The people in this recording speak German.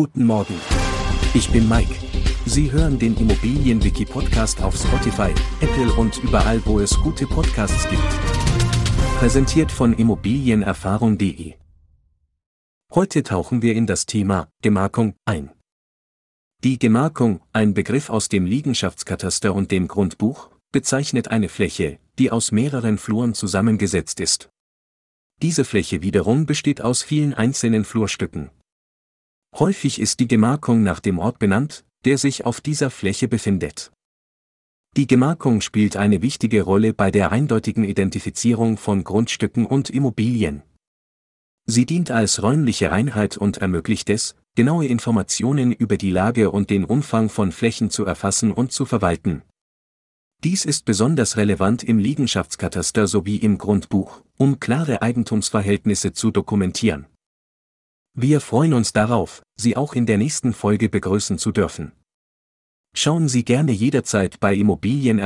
Guten Morgen. Ich bin Mike. Sie hören den Immobilienwiki-Podcast auf Spotify, Apple und überall, wo es gute Podcasts gibt. Präsentiert von Immobilienerfahrung.de. Heute tauchen wir in das Thema Gemarkung ein. Die Gemarkung, ein Begriff aus dem Liegenschaftskataster und dem Grundbuch, bezeichnet eine Fläche, die aus mehreren Fluren zusammengesetzt ist. Diese Fläche wiederum besteht aus vielen einzelnen Flurstücken. Häufig ist die Gemarkung nach dem Ort benannt, der sich auf dieser Fläche befindet. Die Gemarkung spielt eine wichtige Rolle bei der eindeutigen Identifizierung von Grundstücken und Immobilien. Sie dient als räumliche Einheit und ermöglicht es, genaue Informationen über die Lage und den Umfang von Flächen zu erfassen und zu verwalten. Dies ist besonders relevant im Liegenschaftskataster sowie im Grundbuch, um klare Eigentumsverhältnisse zu dokumentieren. Wir freuen uns darauf, Sie auch in der nächsten Folge begrüßen zu dürfen. Schauen Sie gerne jederzeit bei Immobilien